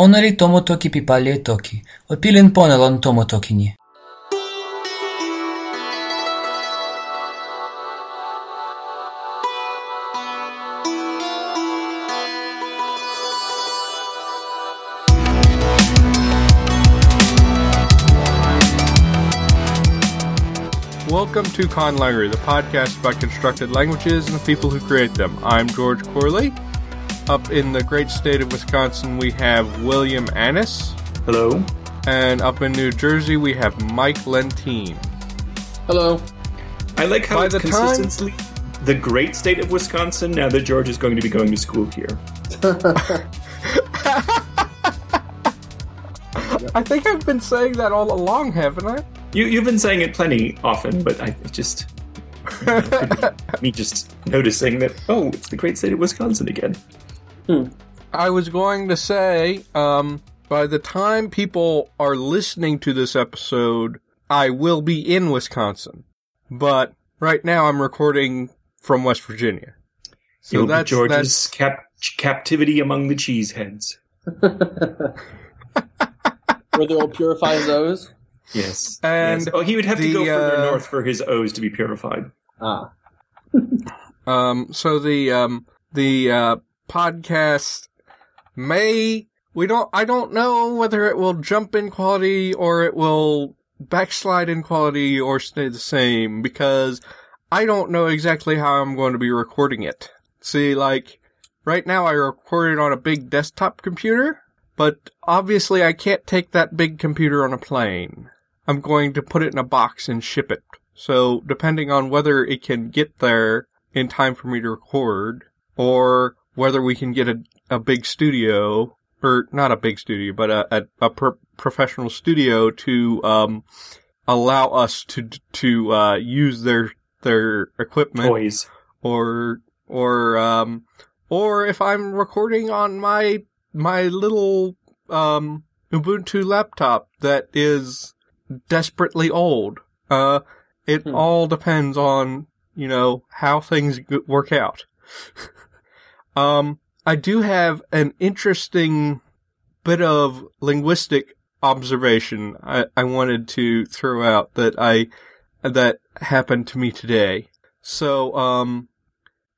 ona li tomo toki pi toki. o pilin pona lon tomo toki ni. Welcome to Conlangery, the podcast about constructed languages and the people who create them. I'm George Corley. Up in the great state of Wisconsin, we have William Annis. Hello. And up in New Jersey, we have Mike Lentine. Hello. I like how By it's the time- consistently the great state of Wisconsin now that George is going to be going to school here. I think I've been saying that all along, haven't I? You, you've been saying it plenty often, but I it just. me just noticing that, oh, it's the great state of Wisconsin again. I was going to say, um, by the time people are listening to this episode, I will be in Wisconsin. But right now I'm recording from West Virginia. So You'll be that's, George's that's cap- captivity among the cheeseheads. Where they will purify his O's. Yes. And yes. Oh, he would have to go further uh, north for his O's to be purified. Ah. Um, so the um, the uh, podcast may we don't I don't know whether it will jump in quality or it will backslide in quality or stay the same because I don't know exactly how I'm going to be recording it. See, like right now I record it on a big desktop computer, but obviously I can't take that big computer on a plane. I'm going to put it in a box and ship it. So depending on whether it can get there in time for me to record, or whether we can get a, a big studio, or not a big studio, but a, a, a pro- professional studio to um, allow us to to uh, use their their equipment, Toys. or or um, or if I'm recording on my my little um, Ubuntu laptop that is desperately old. Uh, it Hmm. all depends on, you know, how things work out. um, I do have an interesting bit of linguistic observation I, I wanted to throw out that I, that happened to me today. So, um,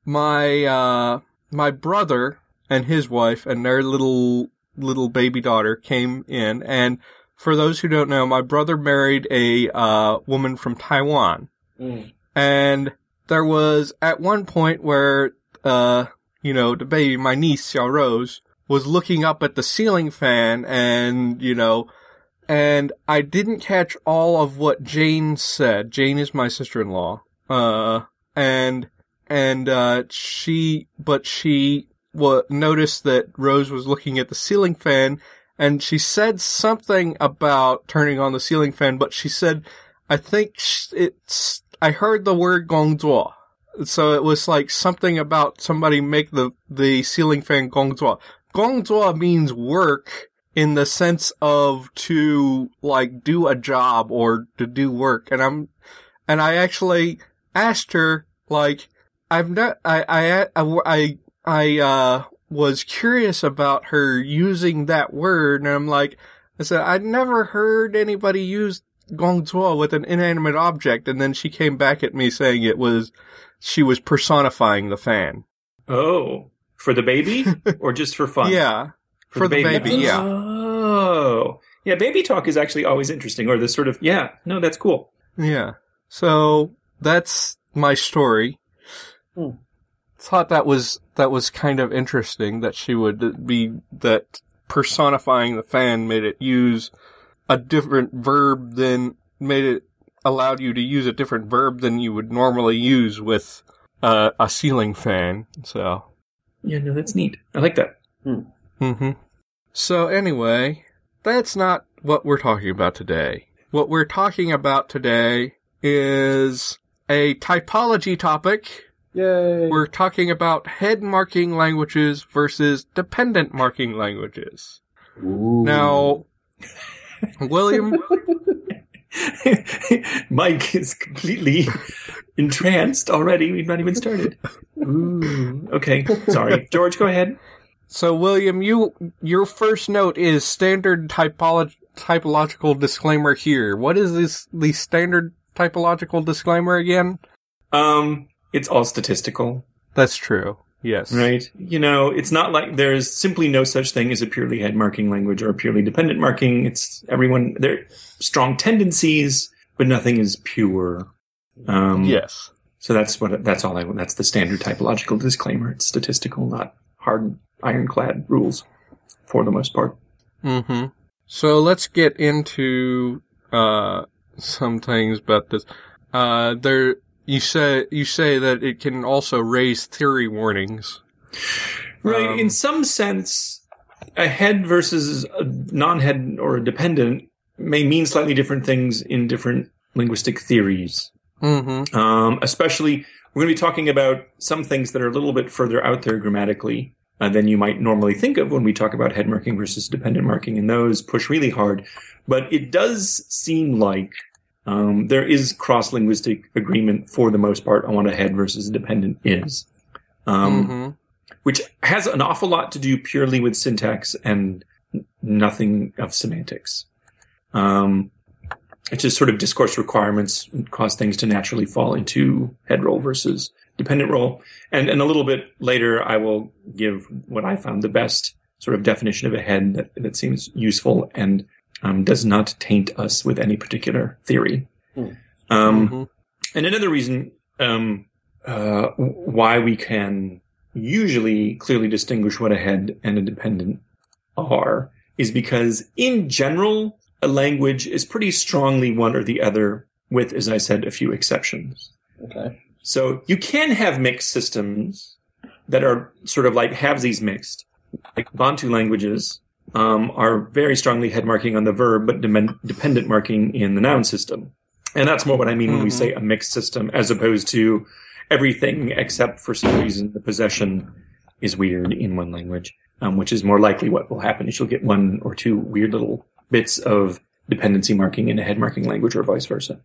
my, uh, my brother and his wife and their little, little baby daughter came in and for those who don't know, my brother married a uh, woman from Taiwan, Mm. and there was at one point where, uh, you know, the baby, my niece Xiao Rose, was looking up at the ceiling fan, and you know, and I didn't catch all of what Jane said. Jane is my sister-in-law, uh, and and uh, she, but she wa noticed that Rose was looking at the ceiling fan and she said something about turning on the ceiling fan, but she said, I think it's, I heard the word gongzuo. So it was like something about somebody make the, the ceiling fan gongzuo. Gongzuo means work in the sense of to like do a job or to do work. And I'm, and I actually asked her, like, I've not, I, I, I, I, I, uh, was curious about her using that word, and I'm like, I said, I'd never heard anybody use gongzuo with an inanimate object, and then she came back at me saying it was, she was personifying the fan. Oh. For the baby? or just for fun? Yeah. For, the baby, yeah. Oh. Yeah, baby talk is actually always interesting, or this sort of, yeah, no, that's cool. Yeah. So, that's my story. Hmm. Thought that was, that was kind of interesting that she would be, that personifying the fan made it use a different verb than, made it, allowed you to use a different verb than you would normally use with uh, a ceiling fan. So, Yeah, no, that's neat. I like that. hmm So anyway, that's not what we're talking about today. What we're talking about today is a typology topic. Yay. We're talking about head marking languages versus dependent marking languages. Ooh. Now, William, Mike is completely entranced already. We've not even started. Ooh. Okay, sorry. George, go ahead. So, William, you your first note is standard typolo- typological disclaimer here. What is this the standard typological disclaimer again? Um, it's all statistical, That's true. Yes. right? You know, it's not like there's simply no such thing as a purely head marking language or a purely dependent marking. It's everyone there are strong tendencies, but nothing is pure. Um, Yes. So that's what that's all I that's the standard typological disclaimer. It's statistical, not hard ironclad rules for the most part. Mm-hmm. So let's get into uh some things about this. Uh there you say you say that it can also raise theory warnings. Right. Um, In some sense, a head versus a non-head or a dependent may mean slightly different things in different linguistic theories. Mm-hmm. Um, especially, we're going to be talking about some things that are a little bit further out there grammatically uh, than you might normally think of when we talk about head marking versus dependent marking, and those push really hard. But it does seem like um, there is cross linguistic agreement for the most part on what a head versus a dependent is. Um, mm-hmm. which has an awful lot to do purely with syntax and nothing of semantics. Um, it's just sort of discourse requirements cause things to naturally fall into head role versus dependent role. And, and a little bit later, I will give what I found the best sort of definition of a head that, that seems useful and um, does not taint us with any particular theory. Hmm. Um, Mhm. and another reason um, uh, why we can usually clearly distinguish what a head and a dependent are is because, in general, a language is pretty strongly one or the other, with, as I said, a few exceptions. Okay. So you can have mixed systems that are sort of like halvesies mixed. Like Bantu languages um, are very strongly head marking on the verb, but demen- dependent marking in the noun system. And that's more what I mean when we Mhm. say a mixed system, as opposed to everything except for some reason the possession is weird in one language, um, which is more likely what will happen is you'll get one or two weird little bits of dependency marking in a head marking language or vice versa.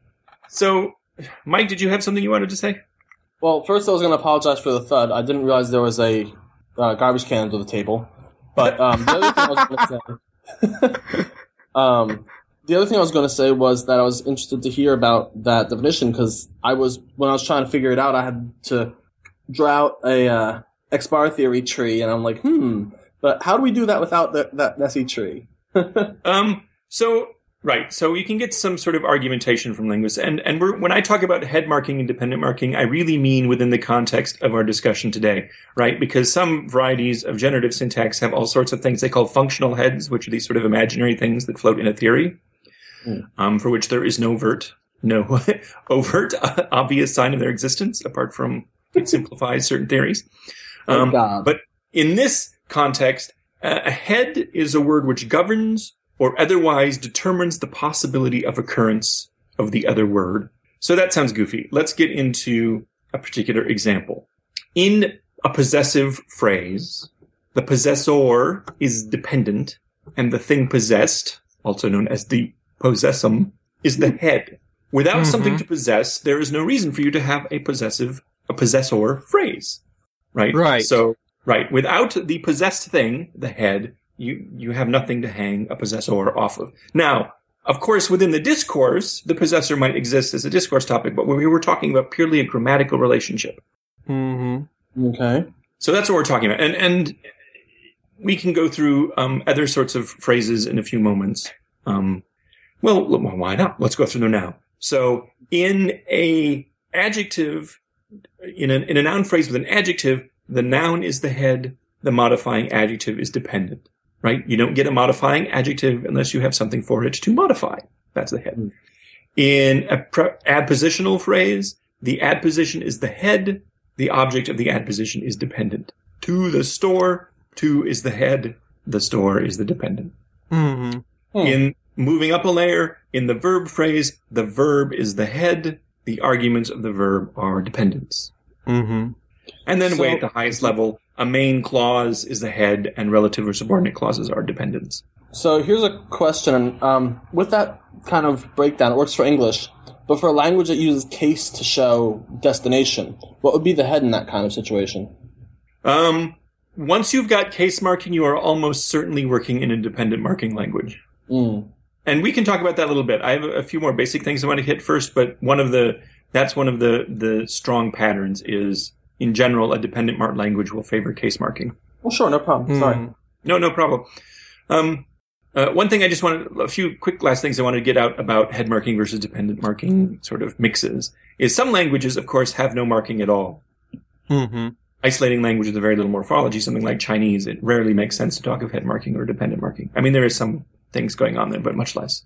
So, Mike, did you have something you wanted to say? Well, first I was going to apologize for the thud. I didn't realize there was a uh, garbage can under the table. But um, the other thing I was going to say, um, the other thing I was going to say was that I was interested to hear about that definition because I was when I was trying to figure it out, I had to draw out a uh, X bar theory tree, and I'm like, hmm. But how do we do that without the, that messy tree? Um, so right, so you can get some sort of argumentation from linguists, and and we're, when I talk about head marking and dependent marking, I really mean within the context of our discussion today, right? Because some varieties of generative syntax have all sorts of things they call functional heads, which are these sort of imaginary things that float in a theory, Hmm. um, for which there is no overt, no overt, obvious sign of their existence, apart from it simplifies certain theories. Oh, Um, but in this context, a head is a word which governs or otherwise determines the possibility of occurrence of the other word. So that sounds goofy. Let's get into a particular example. In a possessive phrase, the possessor is dependent and the thing possessed, also known as the possessum, is the head. Without Mhm. something to possess, there is no reason for you to have a possessive, a possessor phrase. Right? Right. So, right. Without the possessed thing, the head, you, you have nothing to hang a possessor off of. Now, of course, within the discourse, the possessor might exist as a discourse topic, but we were talking about purely a grammatical relationship. Mm-hmm. okay. So that's what we're talking about. And, and we can go through, um, other sorts of phrases in a few moments. Um, well, why not? Let's go through them now. So in a adjective, in a, in a noun phrase with an adjective, the noun is the head, the modifying adjective is dependent, right? You don't get a modifying adjective unless you have something for it to modify. That's the head. Mm. In a pre- adpositional phrase, the adposition is the head, the object of the adposition is dependent. To the store, to is the head, the store is the dependent. Mm-hmm. Hmm. In moving up a layer, in the verb phrase, the verb is the head, the arguments of the verb are dependents. Mm-hmm. And then way at the highest level, a main clause is the head and relative or subordinate clauses are dependents. So here's a question. Um, with that kind of breakdown, it works for English, but for a language that uses case to show destination, what would be the head in that kind of situation? Um, once you've got case marking, you are almost certainly working in a dependent marking language. Mm. And we can talk about that a little bit. I have a few more basic things I want to hit first, but one of the that's one of the the strong patterns is in general a dependent marked language will favor case marking. Well, sure, no problem. Sorry. Mm. No, no problem. Um, uh, one thing I just wanted a few quick last things I wanted to get out about head marking versus dependent marking sort of mixes is some languages, of course, have no marking at all. hmm Isolating languages with a very little morphology, something like Chinese, it rarely makes sense to talk of head marking or dependent marking. I mean, there is some things going on there, but much less.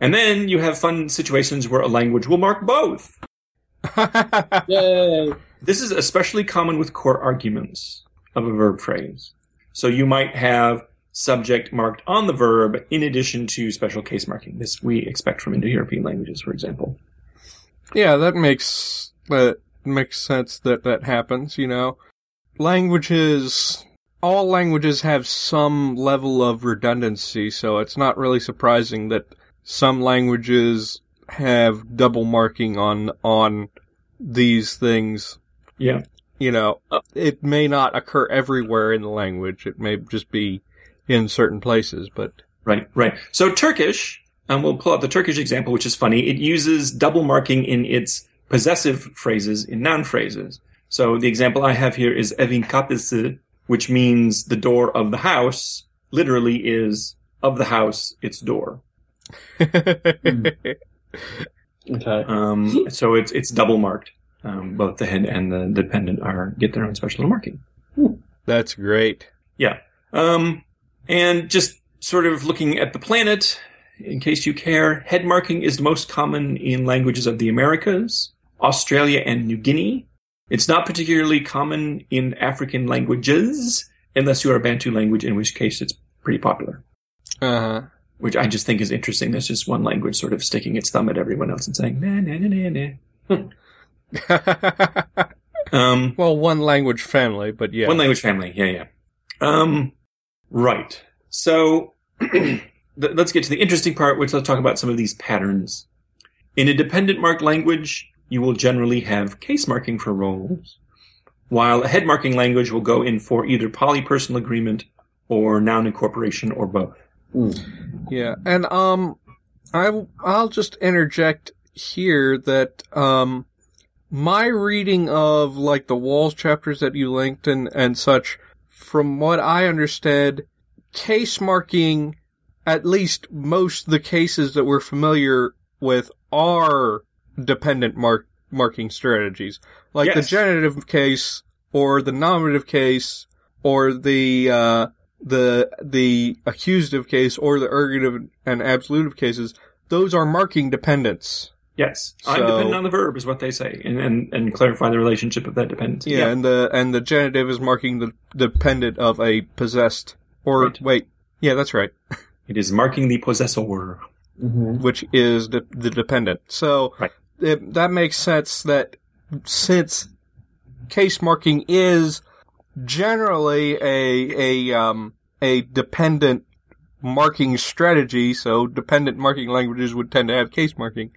And then you have fun situations where a language will mark both. Yay! This is especially common with core arguments of a verb phrase. So you might have subject marked on the verb in addition to special case marking. This we expect from Indo-European languages, for example. Yeah, that makes that makes sense that that happens, you know. Languages all languages have some level of redundancy, so it's not really surprising that some languages have double marking on on these things. Yeah. You know, it may not occur everywhere in the language. It may just be in certain places, but Right, right. So Turkish, and we'll pull out the Turkish example, which is funny. It uses double marking in its possessive phrases in noun phrases. So the example I have here is evin kapısı, which means the door of the house, literally is of the house, its door. Okay. Um, so it's it's double marked. Um, both the head and the dependent are get their own special little marking. That's great. Yeah. Um, and just sort of looking at the planet, in case you care, head marking is most common in languages of the Americas, Australia, and New Guinea. It's not particularly common in African languages, unless you are a Bantu language, in which case it's pretty popular. Uh-huh. Which I just think is interesting. There's just one language sort of sticking its thumb at everyone else and saying, nah, nah, nah, nah, nah. Um, well, one language family, but yeah. One language family. Yeah, yeah. Um, right. So th- let's get to the interesting part, which let's talk about some of these patterns. In a dependent marked language, you will generally have case marking for roles, while a head marking language will go in for either polypersonal agreement or noun incorporation or both. Yeah, and um, I I'll just interject here that um, my reading of like the WALS chapters that you linked and and such, from what I understood, case marking, at least most of the cases that we're familiar with are dependent mark marking strategies, like the Yes. genitive case or the nominative case or the uh, the the accusative case or the ergative and absolutive cases, those are marking dependents. Yes. I'm So- dependent on the verb is what they say and, and, and clarify the relationship of that dependency. Yeah, and the and the genitive is marking the dependent of a possessed or Right. wait, yeah, that's right, It is marking the possessor. Mm-hmm. which is the, the dependent. So Right. it, that makes sense that since case marking is generally a a um a dependent marking strategy, so dependent marking languages would tend to have case marking.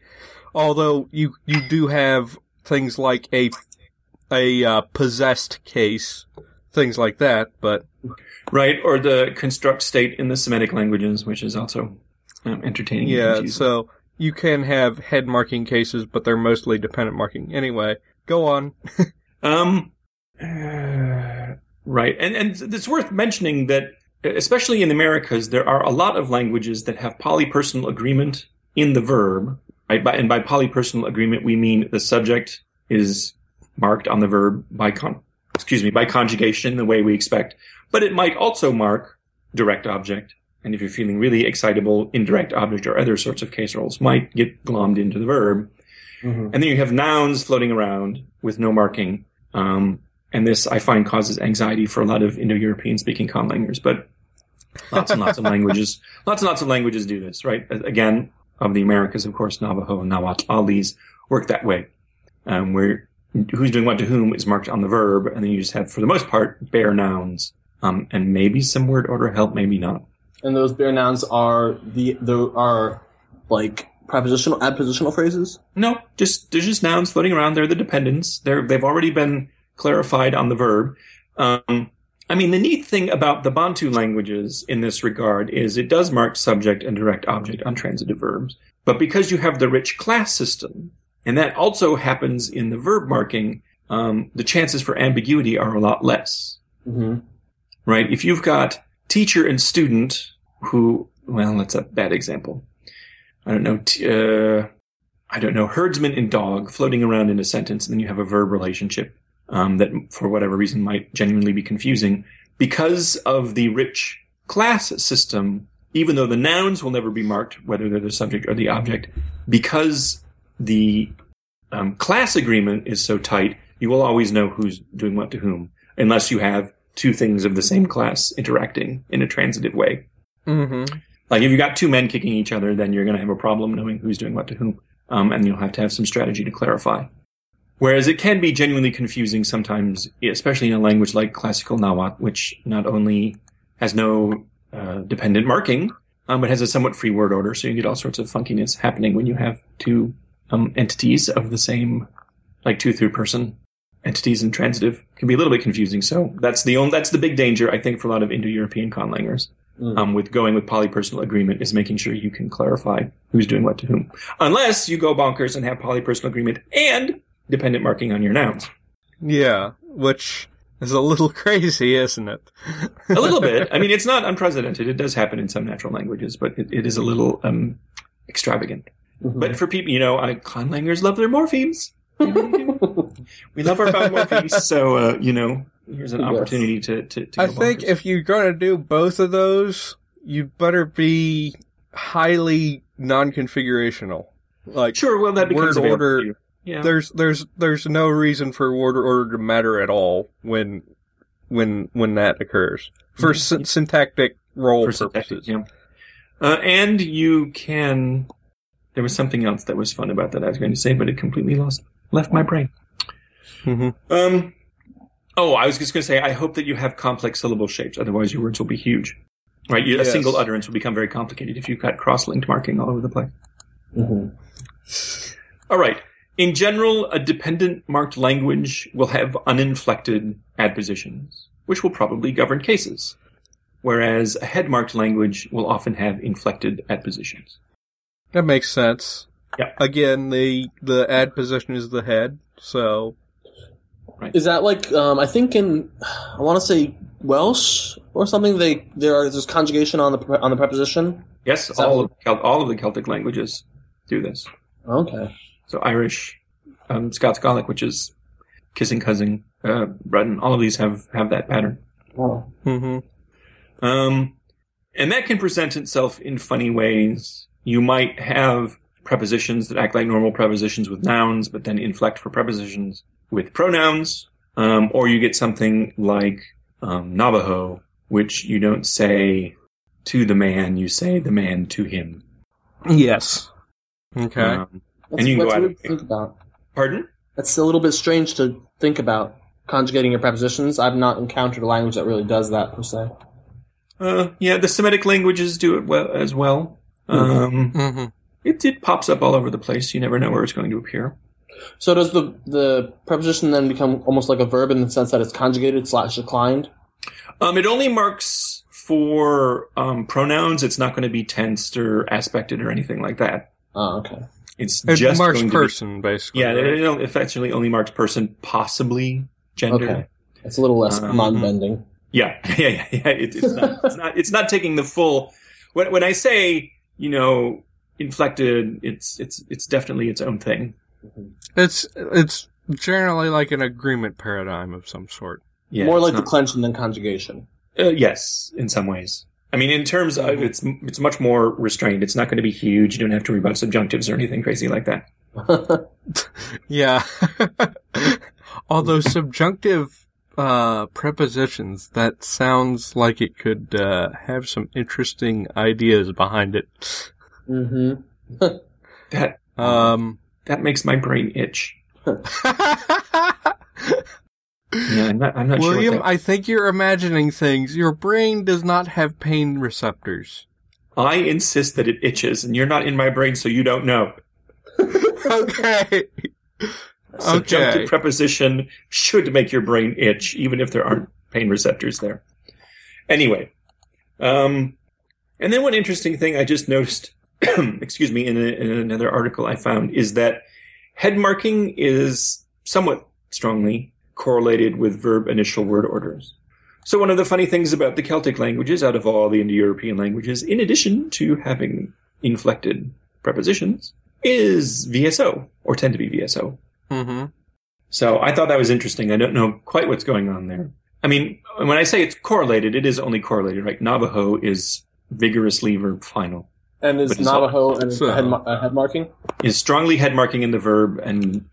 Although you you do have things like a a uh, possessed case, things like that, but Right, or the construct state in the Semitic languages, which is also um, entertaining. yeah, so you can have head marking cases, but they're mostly dependent marking. Anyway, go on. Um, uh, right, and and it's worth mentioning that, especially in the Americas, there are a lot of languages that have polypersonal agreement in the verb. Right, by, and by polypersonal agreement, we mean the subject is marked on the verb by con, excuse me, by conjugation, the way we expect. But it might also mark direct object, and if you're feeling really excitable, indirect object or other sorts of case roles might get glommed into the verb. Mm-hmm. And then you have nouns floating around with no marking. Um, and this I find causes anxiety for a lot of Indo-European speaking conlangers, but lots and lots of languages, lots and lots of languages do this, right? Again, of the Americas, of course, Navajo and Nahuatl, all these work that way, um, where who's doing what to whom is marked on the verb, and then you just have, for the most part, bare nouns, um, and maybe some word order help, maybe not. And those bare nouns are the the are like prepositional adpositional phrases. No, just there's just nouns floating around. They're the dependents. They're they've already been clarified on the verb. Um, I mean, the neat thing about the Bantu languages in this regard is it does mark subject and direct object on transitive verbs. But because you have the rich class system, and that also happens in the verb marking, um, the chances for ambiguity are a lot less. hmm right? If you've got teacher and student who, well, that's a bad example. I don't know, t- uh, I don't know, herdsman and dog floating around in a sentence, and then you have a verb relationship um, that, for whatever reason, might genuinely be confusing. Because of the rich class system, even though the nouns will never be marked, whether they're the subject or the object, because the um, class agreement is so tight, you will always know who's doing what to whom, unless you have two things of the same class interacting in a transitive way. Mm-hmm. Like if you've got two men kicking each other, then you're going to have a problem knowing who's doing what to whom, um, and you'll have to have some strategy to clarify. Whereas it can be genuinely confusing sometimes, especially in a language like classical Nahuatl, which not only has no uh, dependent marking, um, but has a somewhat free word order, so you get all sorts of funkiness happening when you have two um, entities of the same, like two third person entities in transitive can be a little bit confusing. So that's the only, that's the big danger I think for a lot of Indo-European conlangers Mm. um, with going with polypersonal agreement is making sure you can clarify who's doing what to whom. Unless you go bonkers and have polypersonal agreement and dependent marking on your nouns. Yeah, which is a little crazy, isn't it? A little bit. I mean, it's not unprecedented. It does happen in some natural languages, but it, it is a little um, extravagant. Mhm. But for people, you know, uh, conlangers love their morphemes. we love our bound morphemes, so uh, you know, here's an Yes. opportunity to to. to I think bonkers. if you're going to do both of those, you'd better be highly non-configurational. Like, sure, well, that becomes word order-. Yeah. there's there's there's no reason for word order to matter at all when when when that occurs for syn- syntactic role for purposes. syntactic, yeah. Uh, and you can. There was something else that was fun about that I was going to say, but it completely lost left my brain. Mhm. Um. Oh, I was just going to say, I hope that you have complex syllable shapes. Otherwise, your words will be huge. Right, you, a single utterance will become very complicated if you've got cross-linked marking all over the place. Mhm. All right. In general, a dependent marked language will have uninflected adpositions, which will probably govern cases, whereas a head marked language will often have inflected adpositions. That makes sense. Yeah. Again, the the ad position is the head, so Right. Is that like um, I think in I want to say Welsh or something? They there are there's conjugation on the pre- on the preposition. Yes, that all of, all of the Celtic languages do this. Okay. So Irish, um, Scots Gaelic, which is kissing cousin, uh, Breton, all of these have, have that pattern. Oh. hmm Um, and that can present itself in funny ways. You might have prepositions that act like normal prepositions with nouns, but then inflect for prepositions with pronouns. Um, or you get something like um, Navajo, which you don't say to the man, you say the man to him. yes. Okay. Um, That's, And you can go out weird of- to think about. pardon? That's a little bit strange to think about conjugating your prepositions. I've not encountered a language that really does that per se. Uh, yeah, the Semitic languages do it well as well. Um, hmm it, it pops up all over the place. You never know where it's going to appear. So does the the preposition then become almost like a verb in the sense that it's conjugated slash declined? Um, it only marks for um, pronouns. It's not going to be tensed or aspected or anything like that. Oh, okay. It's It just marks going to be- person, basically. yeah, right? it, it effectively only marks person, possibly gender. Okay. It's a little less Um, non-bending. Yeah, yeah, yeah. yeah. It, it's not. it's not. It's not taking the full. When when I say you know inflected, it's it's it's definitely its own thing. It's it's generally like an agreement paradigm of some sort. Yeah, More like not- declension than conjugation. Uh, yes, in some ways. I mean, in terms of Mhm. it's it's much more restrained. It's not going to be huge. You don't have to worry about subjunctives or anything crazy like that. Yeah. Although subjunctive uh, prepositions, that sounds like it could uh, have some interesting ideas behind it. hmm That Um, that makes my brain itch. Yeah, I'm not. I'm not William, sure. What I think you're imagining things. Your brain does not have pain receptors. I insist that it itches, and you're not in my brain, so you don't know. okay. Subjunctive Okay. preposition should make your brain itch, even if there aren't pain receptors there. Anyway, um, and then one interesting thing I just noticed, excuse me, in, a, in another article I found is that head marking is somewhat strongly correlated with verb initial word orders. So one of the funny things about the Celtic languages, out of all the Indo-European languages, in addition to having inflected prepositions, is VSO, or tend to be VSO. Mm-hmm. So I thought that was interesting. I don't know quite what's going on there. I mean, when I say it's correlated, it is only correlated, right? Navajo is vigorously verb final. And is Navajo and So- head, mar- uh, head marking? Is strongly head marking in the verb and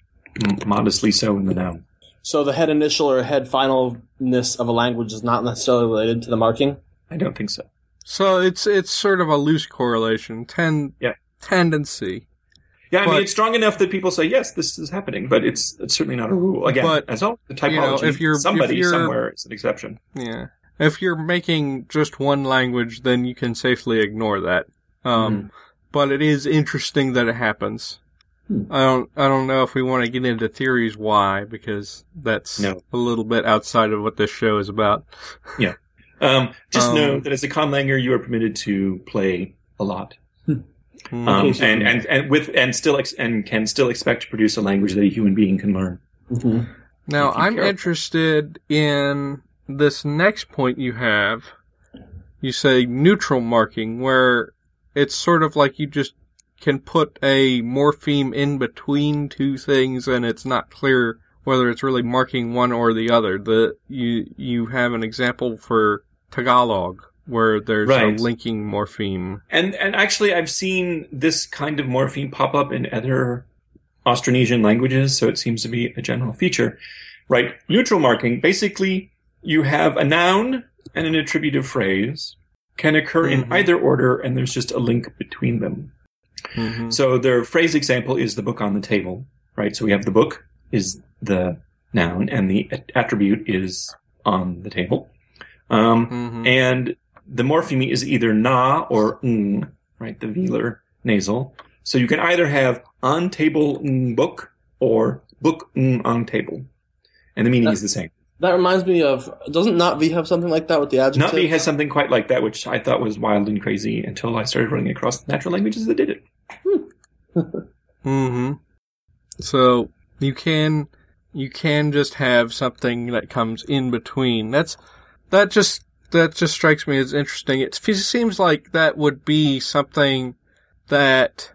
m- modestly so in the noun. So the head initial or head finalness of a language is not necessarily related to the marking. I don't think so. So it's it's sort of a loose correlation, ten Yeah. tendency. Yeah, I But- mean, it's strong enough that people say, yes, this is happening, but it's, it's certainly not a rule. Again, But, as always, the typology, you know, if you're- if somebody you're- somewhere is an exception. Yeah. If you're making just one language, then you can safely ignore that. Um, but it is interesting that it happens. I don't, I don't know if we want to get into theories why, because that's No. a little bit outside of what this show is about. Um, just Um, know that as a conlanger, you are permitted to play a lot. Mm. Um, and, and, and with, and still, ex- and can still expect to produce a language that a human being can learn. Mm-hmm. Now, I'm care. interested in this next point you have. You say neutral marking, where it's sort of like you just can put a morpheme in between two things and it's not clear whether it's really marking one or the other. The, you, you have an example for Tagalog where there's Right. a linking morpheme. And, and actually, I've seen this kind of morpheme pop up in other Austronesian languages, so it seems to be a general feature. Right? Neutral marking, basically, you have a noun and an attributive phrase can occur Mhm. in either order, and there's just a link between them. Mhm. So their phrase example is the book on the table, right? So we have the book is the noun, and the attribute is on the table. Um, Mhm. and the morpheme is either na or ng, right? The velar nasal. So you can either have on table ng book or book ng on table. And the meaning is the same. That reminds me of doesn't Na'vi have something like that with the adjective? Na'vi has something quite like that, which I thought was wild and crazy until I started running across natural languages that did it. hmm So you can you can just have something that comes in between. That's that just that just strikes me as interesting. It seems like that would be something that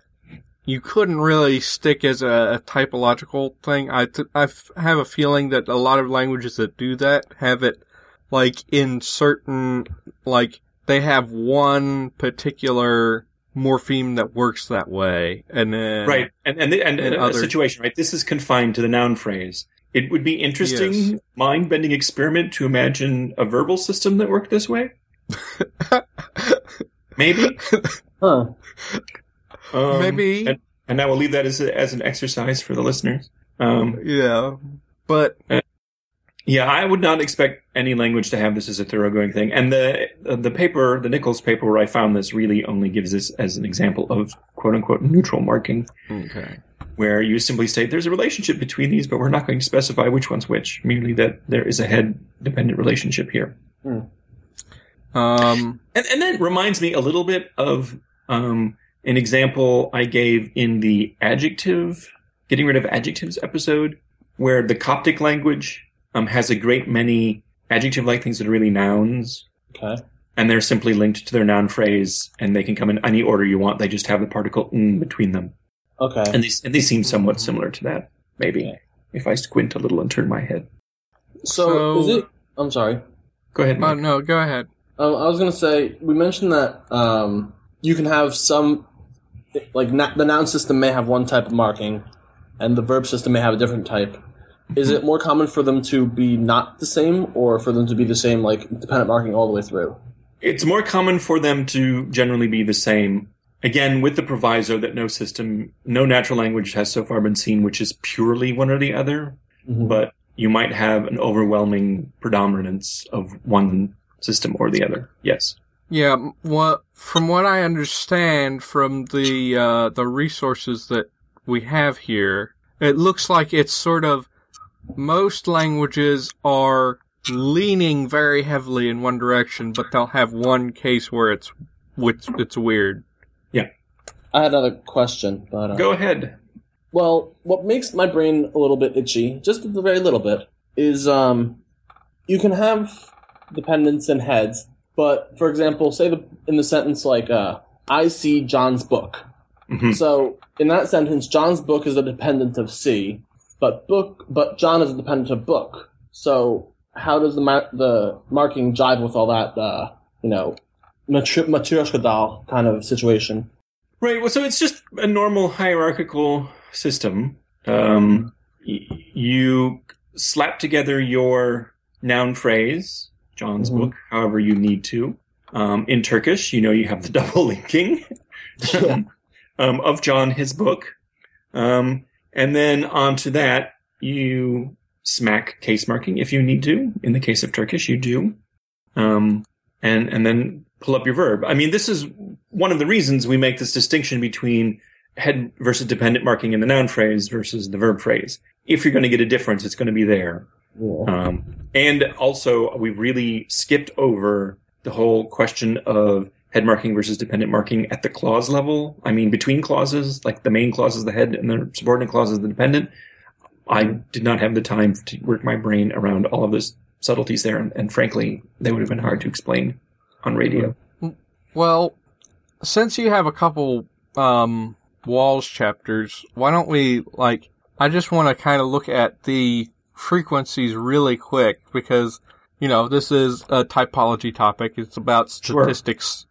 you couldn't really stick as a, a typological thing. I th- I f- have a feeling that a lot of languages that do that have it like in certain like they have one particular morpheme that works that way, and then Right. And and, the, and, and a other- situation, right? This is confined to the noun phrase. It would be interesting, Yes. mind bending experiment to imagine a verbal system that worked this way. Maybe. Huh. Um, Maybe. And, and I will leave that as, a, as an exercise for the listeners. Um, Yeah, but yeah, I would not expect any language to have this as a thoroughgoing thing. And the the paper, the Nichols paper where I found this, really only gives this as an example of quote unquote neutral marking. okay. where you simply state there's a relationship between these, but we're not going to specify which one's which, merely that there is a head dependent relationship here. Um. And, and that reminds me a little bit of um, an example I gave in the adjective, getting rid of adjectives episode, where the Coptic language um, has a great many adjective like things that are really nouns. Okay. And they're simply linked to their noun phrase, and they can come in any order you want. They just have the particle "n" between them. Okay. And these and these seem somewhat similar to that, maybe, Okay. if I squint a little and turn my head. So, So- is it? I'm sorry. Go ahead, Oh Mike. no, go ahead. Um, I was gonna say we mentioned that um, you can have some like na- the noun system may have one type of marking, and the verb system may have a different type. Is it more common for them to be not the same, or for them to be the same, like dependent marking all the way through? It's more common for them to generally be the same. Again, with the proviso that no system, no natural language has so far been seen which is purely one or the other, Mhm. but you might have an overwhelming predominance of one system or the other. Yes. Yeah. m- What from what I understand from the uh, the resources that we have here, it looks like it's sort of most languages are leaning very heavily in one direction, but they'll have one case where it's which it's weird. Yeah. I had another question, but uh, Go ahead. Well, what makes my brain a little bit itchy, just a very little bit, is um, you can have dependents and heads, but for example, say the in the sentence like uh, I see John's book. Mhm. So in that sentence, John's book is a dependent of see, but book, but John is a dependent of book. So how does the ma- the marking jive with all that? Uh, you know, matri- matryoshka doll kind of situation. Right. Well, so it's just a normal hierarchical system. Um, y- you slap together your noun phrase, John's Mhm. book, however you need to. Um, in Turkish, you know, you have the double linking Yeah. um, of John, his book. Um, and then onto that, you smack case marking if you need to. In the case of Turkish, you do. Um, and, and then pull up your verb. I mean, this is one of the reasons we make this distinction between head versus dependent marking in the noun phrase versus the verb phrase. If you're going to get a difference, it's going to be there. Yeah. Um, and also, we really skipped over the whole question of head marking versus dependent marking at the clause level. I mean, between clauses, like the main clause is the head and the subordinate clause is the dependent. I did not have the time to work my brain around all of those subtleties there, and, and frankly, they would have been hard to explain on radio. Well, since you have a couple um WALS chapters, why don't we like I just want to kind of look at the frequencies really quick because you know, this is a typology topic. It's about Sure. statistics.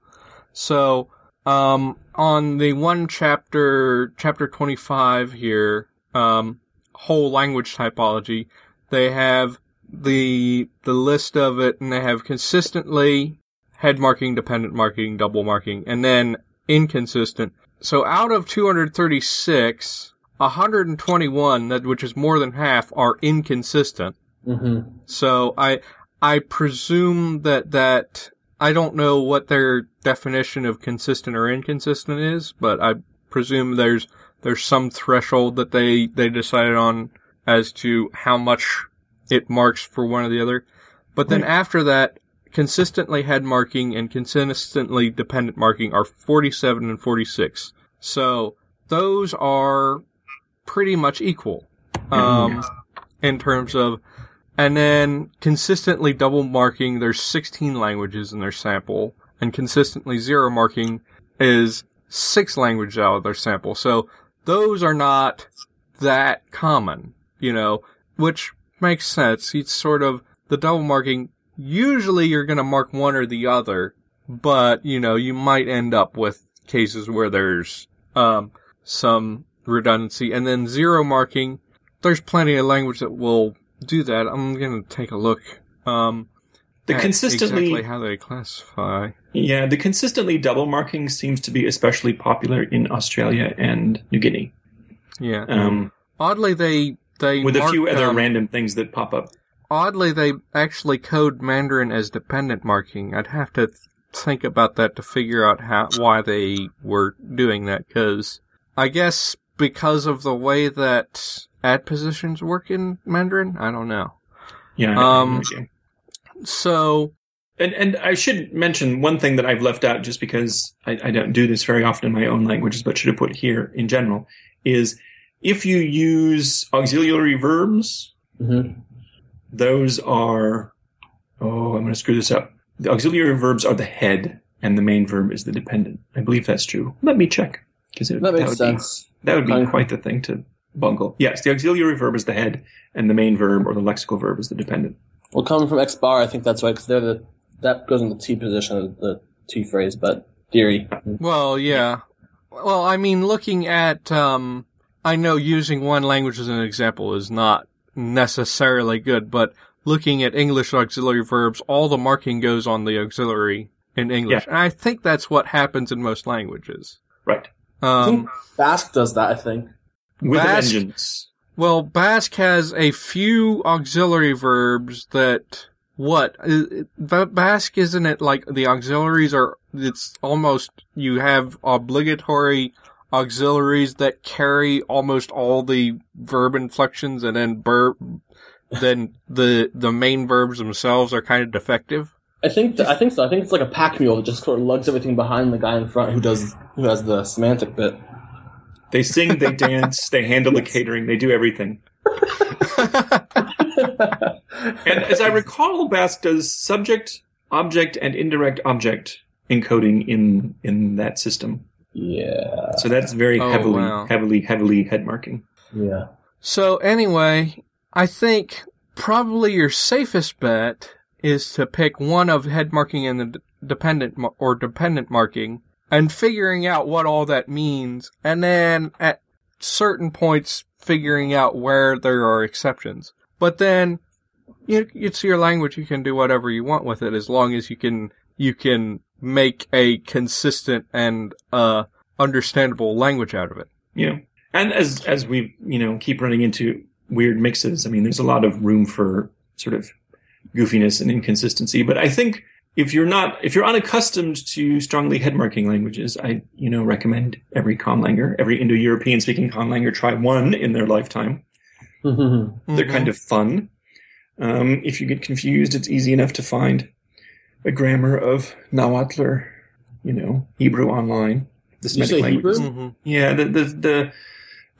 So, um on the one chapter chapter 25 here, um whole language typology, they have the the list of it and they have consistently head marking, dependent marking, double marking, and then inconsistent. So out of 236, 121, that which is more than half, are inconsistent. Mm-hmm. So I I presume that that I don't know what their definition of consistent or inconsistent is, but I presume there's there's some threshold that they they decided on as to how much it marks for one or the other. But then Right. after that, consistently head marking and consistently dependent marking are 47 and 46. So those are pretty much equal um, in terms of and then consistently double marking, there's 16 languages in their sample, and consistently zero marking is six languages out of their sample. So those are not that common, you know, which makes sense. It's sort of the double marking. Usually you're going to mark one or the other, but you know, you might end up with cases where there's, um, some redundancy and then zero marking. There's plenty of language that will do that. I'm going to take a look. Um, The consistently, exactly how they classify. yeah, the consistently double marking seems to be especially popular in Australia and New Guinea. Yeah. Um, oddly, they they with a few other um, random things that pop up. Oddly, they actually code Mandarin as dependent marking. I'd have to th- think about that to figure out how why they were doing that. Because I guess because of the way that adpositions work in Mandarin. I don't know. Yeah. Um. So And and I should mention one thing that I've left out just because I, I don't do this very often in my own languages, but should have put here in general, is if you use auxiliary verbs, Mm-hmm. those are oh, I'm gonna screw this up. The auxiliary verbs are the head and the main verb is the dependent. I believe that's true. Let me check. Because That makes would sense. Be, that would be Kind of. quite the thing to bungle. Yes, the auxiliary verb is the head and the main verb or the lexical verb is the dependent. Well, coming from X bar, I think that's right because they're the that goes in the T position of the T phrase, but theory. Well, yeah. Well, I mean, looking at, um, I know using one language as an example is not necessarily good, but looking at English auxiliary verbs, all the marking goes on the auxiliary in English. Yeah. And I think that's what happens in most languages. Right. I think Um, Basque does that. I think. With Basque- vengeance. well, Basque has a few auxiliary verbs that, what? Basque isn't it like the auxiliaries are, it's almost, you have obligatory auxiliaries that carry almost all the verb inflections and then verb, then the the main verbs themselves are kind of defective. I think th- I think so. I think it's like a pack mule that just sort of lugs everything behind the guy in front who does who has the semantic bit. They sing, they dance, they handle the catering, they do everything. And as I recall, Basque does subject, object, and indirect object encoding in in that system. Yeah, So that's very Oh, heavily, wow. heavily, heavily head marking. yeah. So anyway, I think probably your safest bet is to pick one of head marking and the dependent mar- or dependent marking and figuring out what all that means and then at certain points figuring out where there are exceptions. But then you, it's your language. You can do whatever you want with it as long as you can, you can make a consistent and, uh, understandable language out of it. Know, and as as we you know keep running into weird mixes, I mean, there's a lot of room for sort of goofiness and inconsistency. But I think if you're not if you're unaccustomed to strongly head marking languages, I you know recommend every conlanger, every Indo-European speaking conlanger try one in their lifetime. They're kind of fun. Um, if you get confused, it's easy enough to find a grammar of Nahuatl, you know, Hebrew online. The You say Semitic languages. Hebrew? Mhm. Yeah, the the, the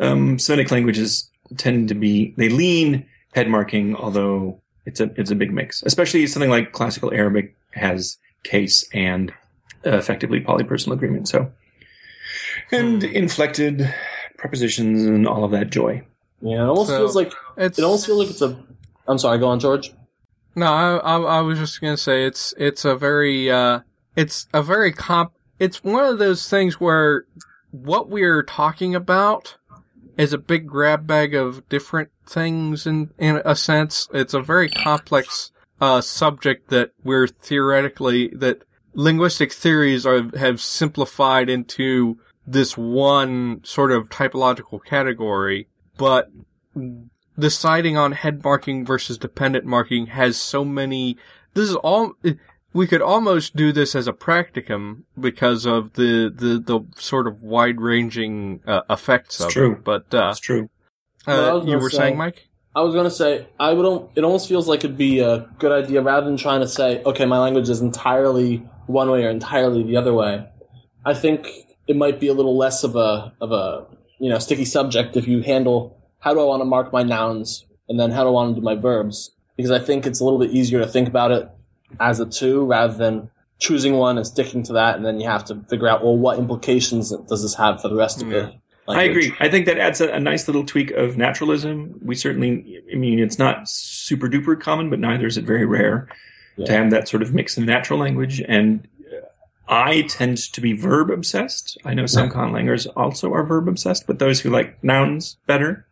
um, Semitic languages tend to be they lean head marking, although it's a it's a big mix. Especially something like classical Arabic has case and uh, effectively polypersonal agreement. So and inflected prepositions and all of that joy. Yeah, it almost So- feels like It's, it almost feels like it's a. I'm sorry, go on, George. No, I, I, I was just gonna say it's it's a very uh it's a very comp. It's one of those things where what we're talking about is a big grab bag of different things in in a sense. It's a very complex uh subject that we're theoretically that linguistic theories are have simplified into this one sort of typological category, but deciding on head marking versus dependent marking has so many. This is all. We could almost do this as a practicum because of the the, the sort of wide ranging uh, effects It's of true. it. But uh, That's true. Uh, was you were say- saying, Mike? I was gonna say I would. It almost feels like it'd be a good idea rather than trying to say, okay, my language is entirely one way or entirely the other way. I think it might be a little less of a of a you know sticky subject if you handle how do I want to mark my nouns and then how do I want to do my verbs because I think it's a little bit easier to think about it as a two rather than choosing one and sticking to that and then you have to figure out well what implications does this have for the rest of Yeah. the I agree. I think that adds a, a nice little tweak of naturalism. We certainly, I mean, it's not super duper common, but neither is it very rare to have that sort of mix of natural language. And I tend to be verb obsessed. I know some conlangers also are verb obsessed, but those who like nouns better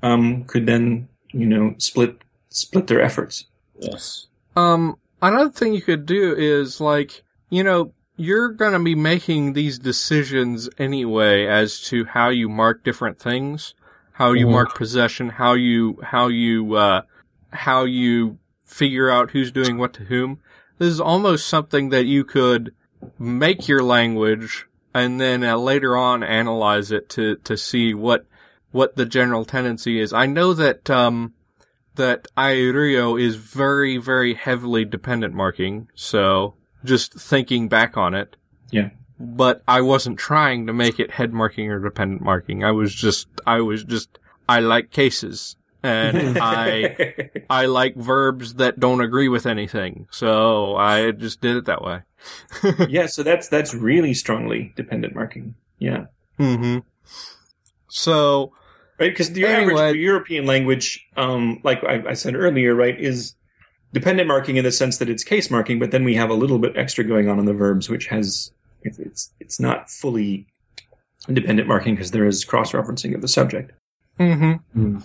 um, could then, you know, split split their efforts. Yes. Um, another thing you could do is like, you know, you're gonna be making these decisions anyway as to how you mark different things, how you Mhm. mark possession, how you, how you, uh, how you figure out who's doing what to whom. This is almost something that you could make your language and then uh, later on analyze it to, to see what, what the general tendency is. I know that, um, that Airio is very, very heavily dependent marking, so just thinking back on it. Yeah. But I wasn't trying to make it head marking or dependent marking. I was just, I was just, I like cases. And I, I like verbs that don't agree with anything. So I just did it that way. yeah, so that's that's really strongly dependent marking. Yeah. hmm So, right? Because the Anyway. average European language, um, like I, I said earlier, right, is dependent marking in the sense that it's case marking, but then we have a little bit extra going on in the verbs, which has it's it's, it's not fully independent marking because there is cross referencing of the subject. hmm Mm.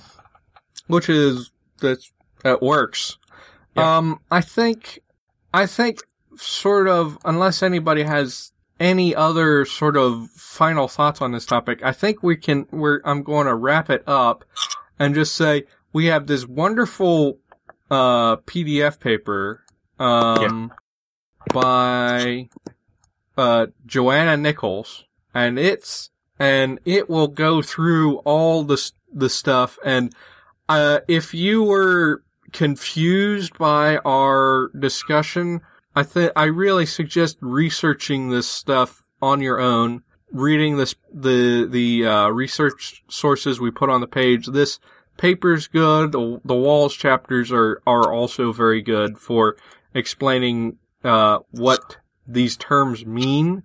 which is that's that works. Yeah. Um, I think, I think, sort of, unless anybody has any other sort of final thoughts on this topic, I think we can. We're I'm going to wrap it up and just say we have this wonderful uh PDF paper um by uh Johanna Nichols and it's and it will go through all the the stuff and uh, if you were confused by our discussion, I think I really suggest researching this stuff on your own, reading this the the uh, research sources we put on the page. This paper's good. The, the WALS chapters are are also very good for explaining uh, what these terms mean,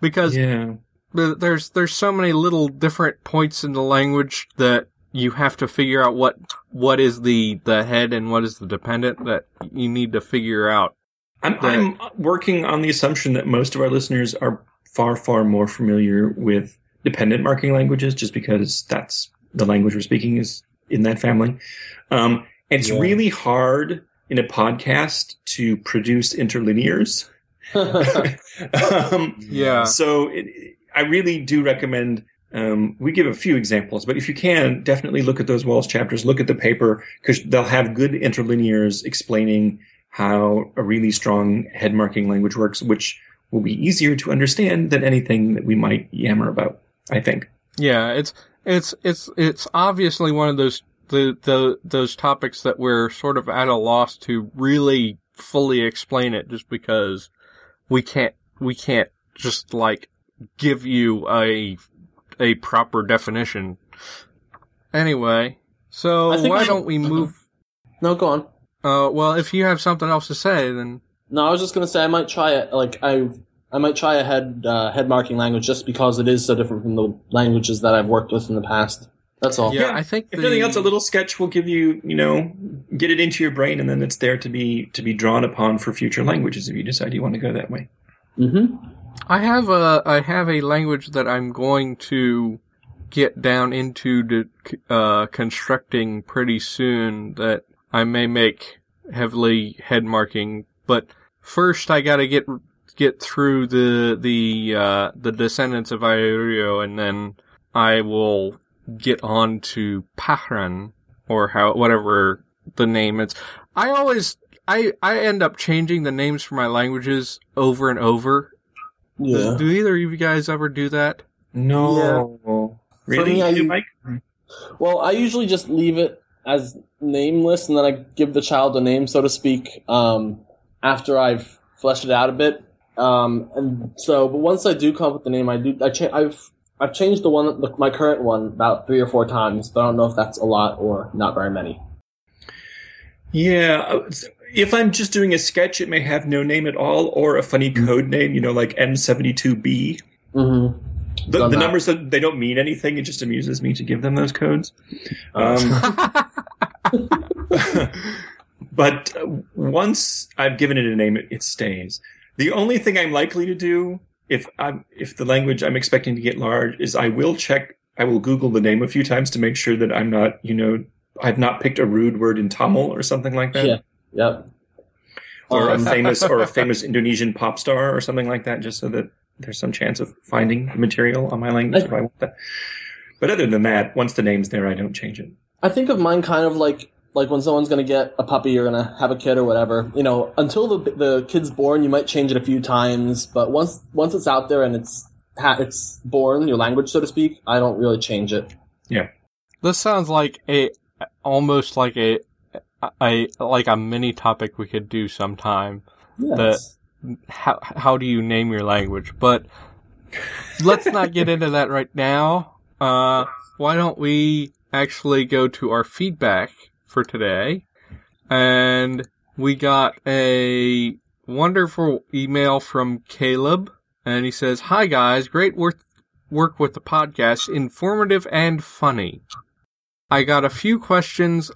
because Yeah. there's there's so many little different points in the language that you have to figure out what what is the the head and what is the dependent that you need to figure out. I'm, I'm working on the assumption that most of our listeners are far, far more familiar with dependent marking languages just because that's the language we're speaking is in that family. Um, and it's Yeah. really hard in a podcast to produce interlinears. um, Yeah. so it, I really do recommend. Um, we give a few examples, but if you can, definitely look at those WALS chapters. Look at the paper because they'll have good interlinears explaining how a really strong head marking language works, which will be easier to understand than anything that we might yammer about. I think. Yeah, it's it's it's it's obviously one of those the the those topics that we're sort of at a loss to really fully explain it just because we can't we can't just like give you a a proper definition. Anyway, so why I- don't we move no, go on. Uh well if you have something else to say then No, I was just gonna say I might try it. Like I, I might try a head uh, head marking language just because it is so different from the languages that I've worked with in the past. That's all. yeah, Yeah, I think If the, nothing else, a little sketch will give you, you know, get it into your brain, and then it's there to be to be drawn upon for future languages if you decide you want to go that way. Mm-hmm. I have a I have a language that I'm going to get down into to, uh, constructing pretty soon that I may make heavily head marking. But first, I got to get get through the the uh, the descendants of Iorio, and then I will get on to Pahran or how whatever the name is. I always I I end up changing the names for my languages over and over Yeah. do either of you guys ever do that? No, really, me, I- You Mike? Well, I usually just leave it as nameless, and then I give the child a name, so to speak, um, after I've fleshed it out a bit. Um, and so, but once I do come up with the name, I do. I cha- I've I've changed the one, the, my current one, about three or four times, but I don't know if that's a lot or not very many. Yeah. uh, If I'm just doing a sketch, it may have no name at all, or a funny code name, you know, like M72B. Mm-hmm. The, the numbers that they don't mean anything. It just amuses me to give them those codes. Um, but uh, once I've given it a name, it, it stays. The only thing I'm likely to do if I'm if the language I'm expecting to get large is I will check. I will Google the name a few times to make sure that I'm not, you know, I've not picked a rude word in Tamil or something like that, Yeah. Yep. or a famous or a famous Indonesian pop star or something like that, just so that there's some chance of finding material on my language if I want that. But other than that, once the name's there, I don't change it. I think of mine kind of like like when someone's gonna get a puppy or gonna have a kid or whatever. You know, until the the kid's born, you might change it a few times, but once once it's out there and it's it's born, your language, so to speak, I don't really change it. Yeah, this sounds like a almost like a a like a mini topic we could do sometime. Yes. How how do you name your language? But let's not get into that right now. Uh, why don't we actually go to our feedback for today? And we got a wonderful email from Caleb, and he says, "Hi guys, great work work with the podcast, informative and funny. I got a few questions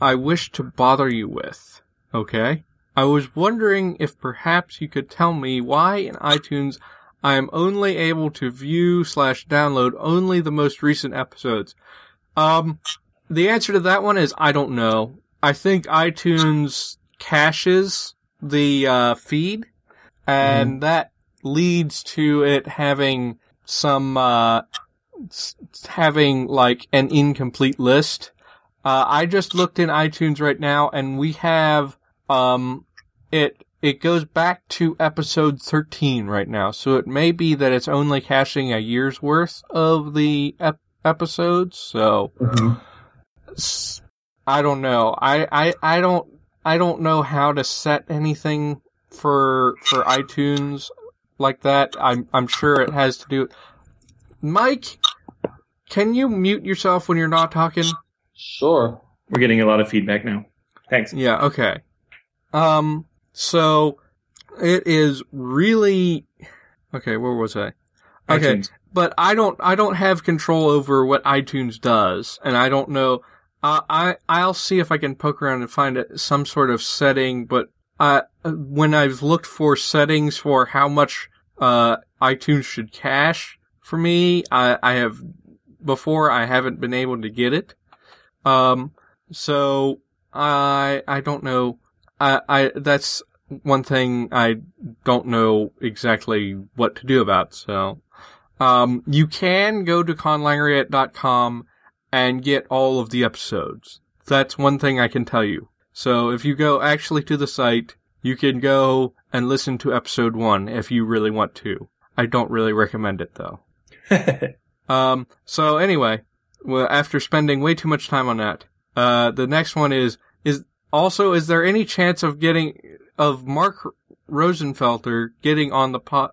I wish to bother you with. Okay? I was wondering if perhaps you could tell me why in iTunes I am only able to view slash download only the most recent episodes. Um, the answer to that one is I don't know. I think iTunes caches the uh, feed, and that leads to it having some uh, having like an incomplete list. Uh, I just looked in iTunes right now, and we have um, it. It goes back to episode 13 right now, so it may be that it's only caching a year's worth of the ep- episodes. So, I don't know. I, I, I don't I don't know how to set anything for for iTunes like that. I'm I'm sure it has to do. Mike, can you mute yourself when you're not talking? Sure. We're getting a lot of feedback now. Thanks. Yeah. Okay. Um. So it is really okay. Where was I? Okay. iTunes. but I don't I don't have control over what iTunes does, and I don't know. Uh, I I'll see if I can poke around and find some sort of setting. But uh, when I've looked for settings for how much uh, iTunes should cache for me, I I have before I haven't been able to get it. Um, so I I don't know. I I that's one thing I don't know exactly what to do about. So. Um, you can go to conlangeryet.com and get all of the episodes. That's one thing I can tell you. So if you go actually to the site, you can go and listen to episode one if you really want to. I don't really recommend it though. Um, so anyway, well, after spending way too much time on that, uh, the next one is, is also, is there any chance of getting, of Mark Rosenfelder getting on the po-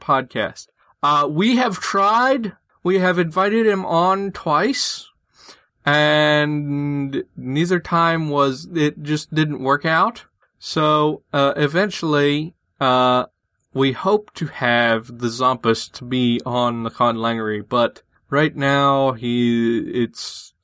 podcast? Uh, we have tried. We have invited him on twice, and neither time was it just didn't work out. So uh, eventually, uh, we hope to have the Zompist to be on the Con Conlangery, but right now he it's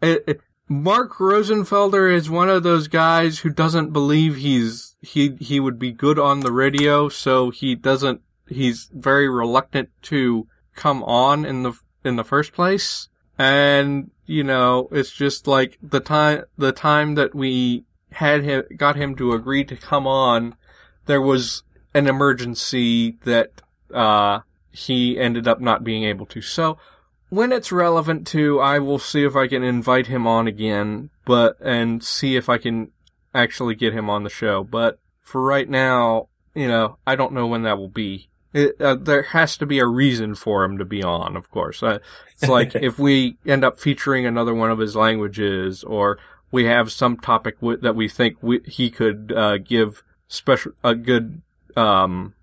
it, it- Mark Rosenfelder is one of those guys who doesn't believe he's he he would be good on the radio, so he doesn't he's very reluctant to come on in the in the first place. And you know, it's just like the time the time that we had him got him to agree to come on, there was an emergency that uh he ended up not being able to. So when it's relevant to, I will see if I can invite him on again, but and see if I can actually get him on the show. But for right now, you know, I don't know when that will be. It, uh, there has to be a reason for him to be on, of course. Uh, it's like if we end up featuring another one of his languages, or we have some topic w- that we think we, he could uh, give special a good um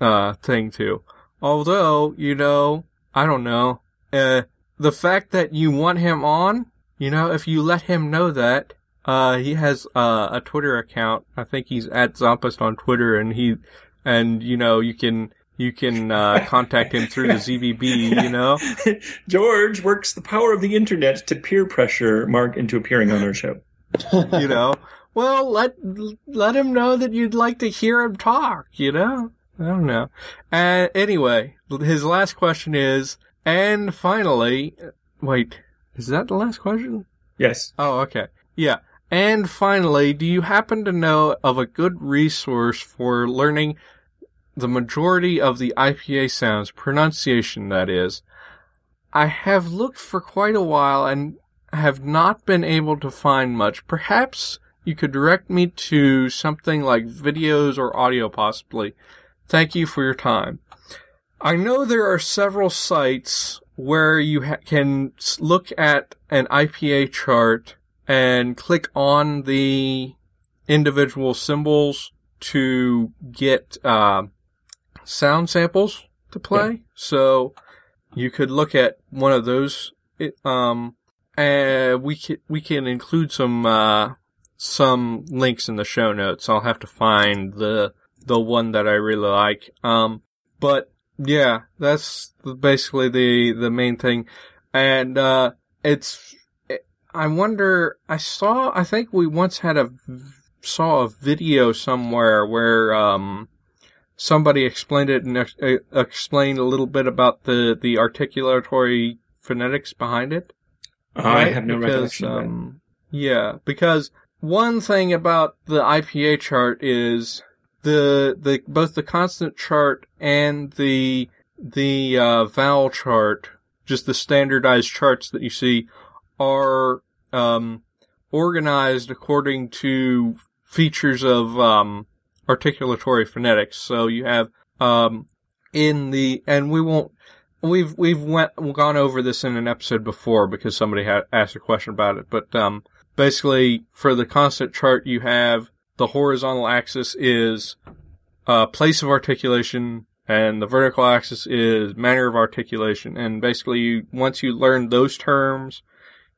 uh thing to. Although, you know, I don't know. Uh, the fact that you want him on, you know, if you let him know that, uh, he has uh, a Twitter account. I think he's at Zompist on Twitter, and he, and you know, you can you can uh, contact him through the ZBB. You know, George works the power of the internet to peer pressure Mark into appearing on our show. you know. Well, let let him know that you'd like to hear him talk. You know, I don't know. Uh, anyway, his last question is, and finally, wait, is that the last question? Yes. Oh, okay. Yeah. And finally, do you happen to know of a good resource for learning the majority of the IPA sounds, pronunciation that is? I have looked for quite a while and have not been able to find much. Perhaps you could direct me to something like videos or audio possibly. Thank you for your time. I know there are several sites where you ha- can look at an IPA chart and click on the individual symbols to get uh, sound samples to play. So you could look at one of those. It, um, and we can we can include some uh, some links in the show notes. I'll have to find the the one that I really like. Um, but yeah, that's basically the the main thing, and uh, it's. I wonder. I saw. I think we once had a saw a video somewhere where um somebody explained it and ex- uh, explained a little bit about the the articulatory phonetics behind it. I have no because, recollection um, Yeah, because one thing about the IPA chart is the the both the consonant chart and the the uh, vowel chart, just the standardized charts that you see, are um, organized according to features of um, articulatory phonetics. So you have um, in the and we won't we've we've went gone over this in an episode before because somebody had asked a question about it, but um, basically for the consonant chart you have the horizontal axis is uh, place of articulation and the vertical axis is manner of articulation. And basically, you, once you learn those terms,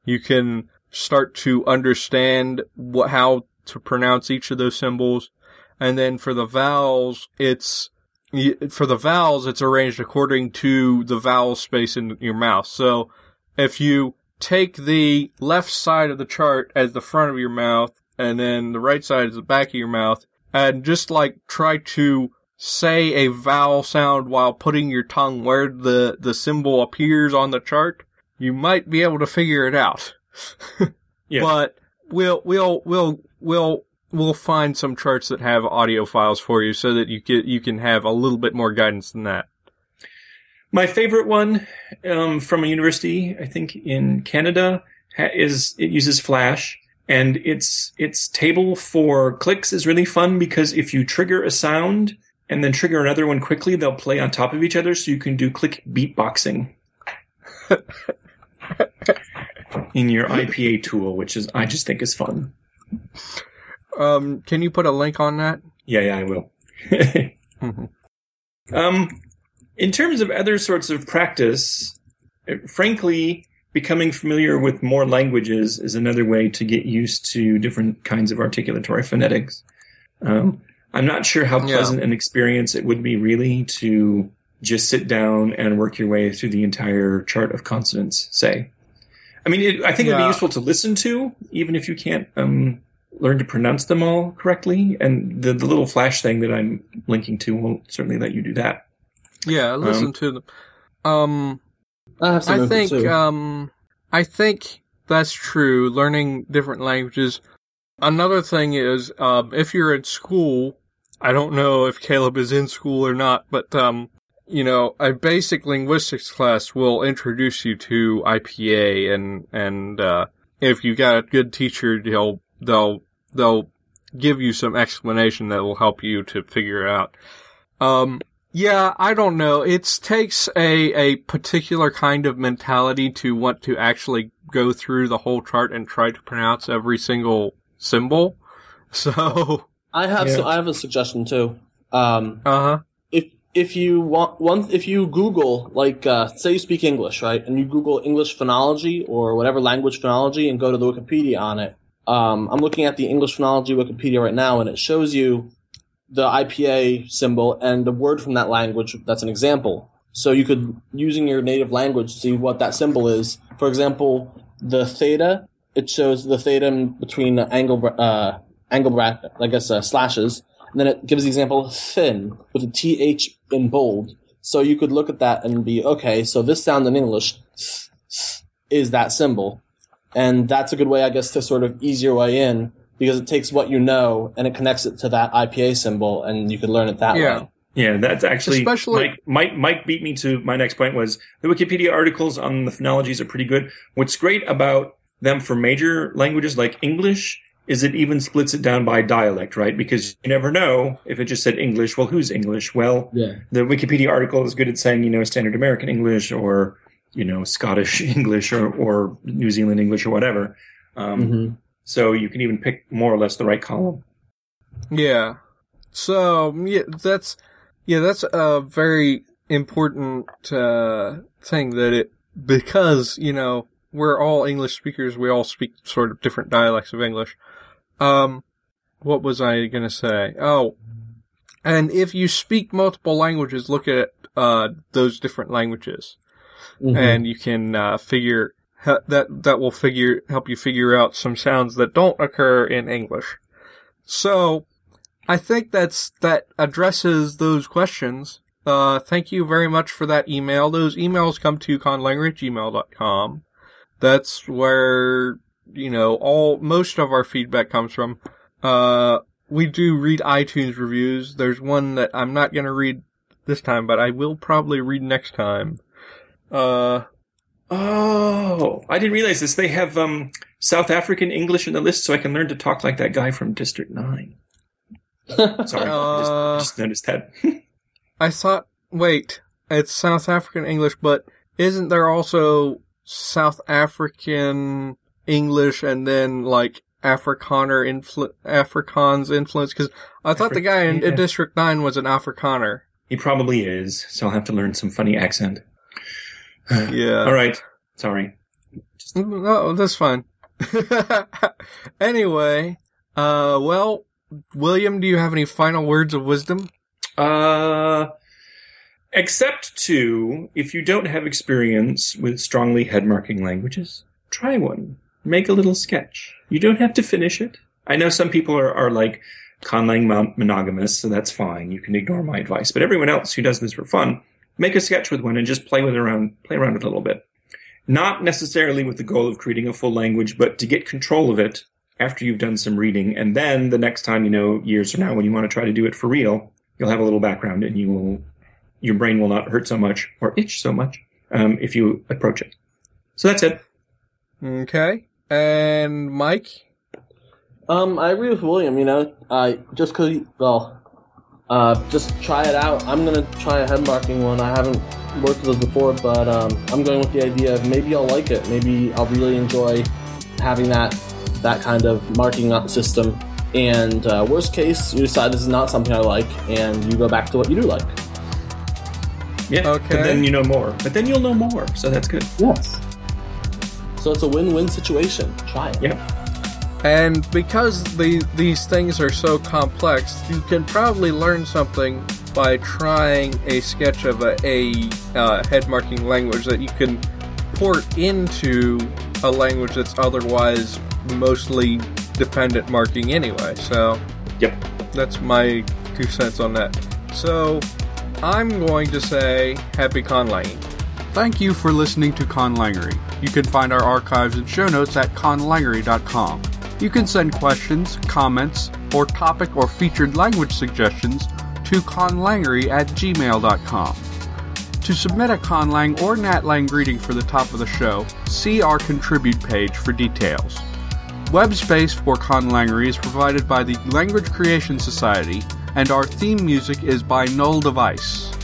you can start to understand what, how to pronounce each of those symbols. And then for the vowels, it's, for the vowels, it's arranged according to the vowel space in your mouth. So if you take the left side of the chart as the front of your mouth and then the right side is the back of your mouth and just like try to say a vowel sound while putting your tongue where the, the symbol appears on the chart, you might be able to figure it out. Yeah. But we'll, we'll, we'll, we'll, we'll find some charts that have audio files for you so that you get, you can have a little bit more guidance than that. My favorite one um, from a university, I think in Canada, ha- is it uses Flash, and its its table for clicks is really fun because if you trigger a sound and then trigger another one quickly, they'll play on top of each other, so you can do click beatboxing in your IPA tool, which is I just think is fun. Um, can you put a link on that? Yeah, yeah, I will. Mhm. um, in terms of other sorts of practice, uh, frankly, becoming familiar with more languages is another way to get used to different kinds of articulatory phonetics. Um, I'm not sure how Yeah. pleasant an experience it would be really to just sit down and work your way through the entire chart of consonants, say. I mean, it, I think it would be useful to listen to, even if you can't um, learn to pronounce them all correctly. And the, the little flash thing that I'm linking to will certainly let you do that. Yeah, listen to them. Um, I have some I think um I think that's true. Learning different languages. Another thing is um if you're in school, I don't know if Caleb is in school or not, but um you know, a basic linguistics class will introduce you to IPA and and uh if you got a good teacher, they'll they'll they'll give you some explanation that will help you to figure it out. Um yeah, I don't know. It takes a, a particular kind of mentality to want to actually go through the whole chart and try to pronounce every single symbol. So, I have Yeah. so I have a suggestion too. Um, uh huh. if if you want one, if you Google like uh, say you speak English, right, and you Google English phonology or whatever language phonology, and go to the Wikipedia on it. Um, I'm looking at the English phonology Wikipedia right now, and it shows you the IPA symbol and the word from that language. That's an example. So you could, using your native language, see what that symbol is. For example, the theta. It shows the theta in between angle uh, angle bracket, I guess uh, slashes, and then it gives the example thin with a th in bold. So you could look at that and be okay. So this sound in English is that symbol, and that's a good way, I guess, to sort of ease your way in because it takes what you know and it connects it to that IPA symbol, and you could learn it that Yeah. way. Yeah, that's actually Especially- Mike, Mike. Mike beat me to my next point. Was the Wikipedia articles on the phonologies are pretty good. What's great about them for major languages like English is it even splits it down by dialect, right? Because you never know if it just said English. Well, who's English? Well, Yeah. the Wikipedia article is good at saying you know standard American English or you know Scottish English or or New Zealand English or whatever. Um, hmm So you can even pick more or less the right column. Yeah. So, yeah, that's, yeah, that's a very important, uh, thing that it, because, you know, we're all English speakers, we all speak sort of different dialects of English. Um, what was I gonna say? Oh, and if you speak multiple languages, look at, uh, those different languages Mm-hmm. and you can uh, figure ha- that that will figure help you figure out some sounds that don't occur in English. So, I think that's that addresses those questions. Uh, thank you very much for that email. Those emails come to conlangery@gmail.com. That's where you know all most of our feedback comes from. Uh, we do read iTunes reviews. There's one that I'm not going to read this time, but I will probably read next time. Uh, Oh, I didn't realize this. They have um, South African English in the list, so I can learn to talk like that guy from District Nine. Sorry, I, just, Uh, just noticed that. I thought, wait, it's South African English, but isn't there also South African English and then like Afrikaner influ- Afrikaans influence? Because I thought the guy in, Yeah. in District Nine was an Afrikaner. He probably is, so I'll have to learn some funny accent. Yeah. All right. Sorry. No, that's fine. anyway, uh, well, William, do you have any final words of wisdom? Uh, except to, if you don't have experience with strongly head marking languages, try one. Make a little sketch. You don't have to finish it. I know some people are, are like conlang mon- monogamous, so that's fine. You can ignore my advice. But everyone else who does this for fun, make a sketch with one and just play with it around, play around with it a little bit. Not necessarily with the goal of creating a full language, but to get control of it after you've done some reading. And then the next time, you know, years from now, when you want to try to do it for real, you'll have a little background and you will, your brain will not hurt so much or itch so much, um, if you approach it. So that's it. Okay. And Mike? Um, I agree with William. You know, I just cause well, uh, just try it out. I'm gonna try a head marking one. I haven't worked with those before, but um, I'm going with the idea of maybe I'll like it. Maybe I'll really enjoy having that that kind of marking up system. And uh, worst case, you decide this is not something I like, and you go back to what you do like. Yeah. Okay. But then you know more. But then you'll know more. So that's good. Yes. So it's a win-win situation. Try it. Yeah. And because the, these things are so complex, you can probably learn something by trying a sketch of a, a uh, head marking language that you can port into a language that's otherwise mostly dependent marking anyway. So Yep. that's my two cents on that. So I'm going to say happy conlanging. Thank you for listening to Conlangery. You can find our archives and show notes at conlangery.com. You can send questions, comments, or topic or featured language suggestions to conlangery at gmail.com. To submit a conlang or natlang greeting for the top of the show, see our contribute page for details. Web space for Conlangery is provided by the Language Creation Society, and our theme music is by Null Device.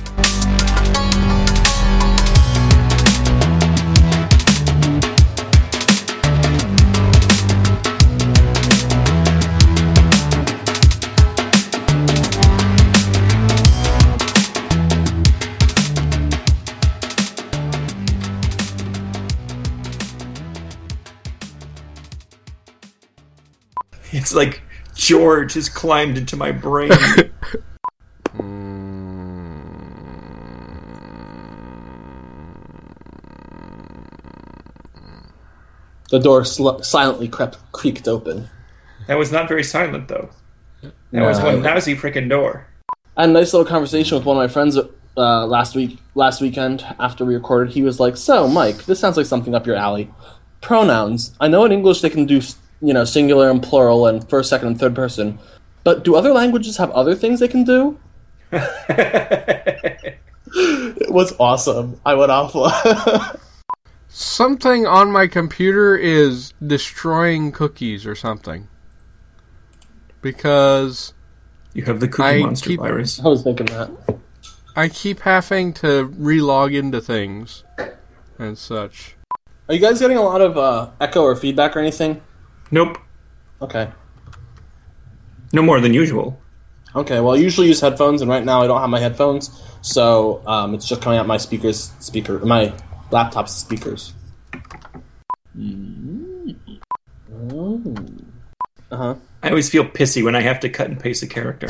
Like George has climbed into my brain. The door sl- silently crept, creaked open. that was not very silent though. That was No. one lousy freaking door. I had a nice little conversation with one of my friends uh, last week, last weekend after we recorded. He was like, "So, Mike, this sounds like something up your alley. Pronouns. I know in English they can do, you know, singular and plural and first, second, and third person. But do other languages have other things they can do?" It was awesome. I went off. Something on my computer is destroying cookies or something. Because You have the Cookie I Monster keep- virus. I was thinking that. I keep having to relog into things and such. Are you guys getting a lot of uh, echo or feedback or anything? Nope. Okay. No more than usual. Okay, well, I usually use headphones, and right now I don't have my headphones, so um, it's just coming out my speakers, speaker, my laptop's speakers. Oh. Uh huh. I always feel pissy when I have to cut and paste a character.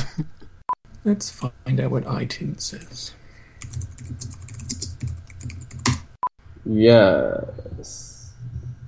Let's find out what iTunes says. Yeah.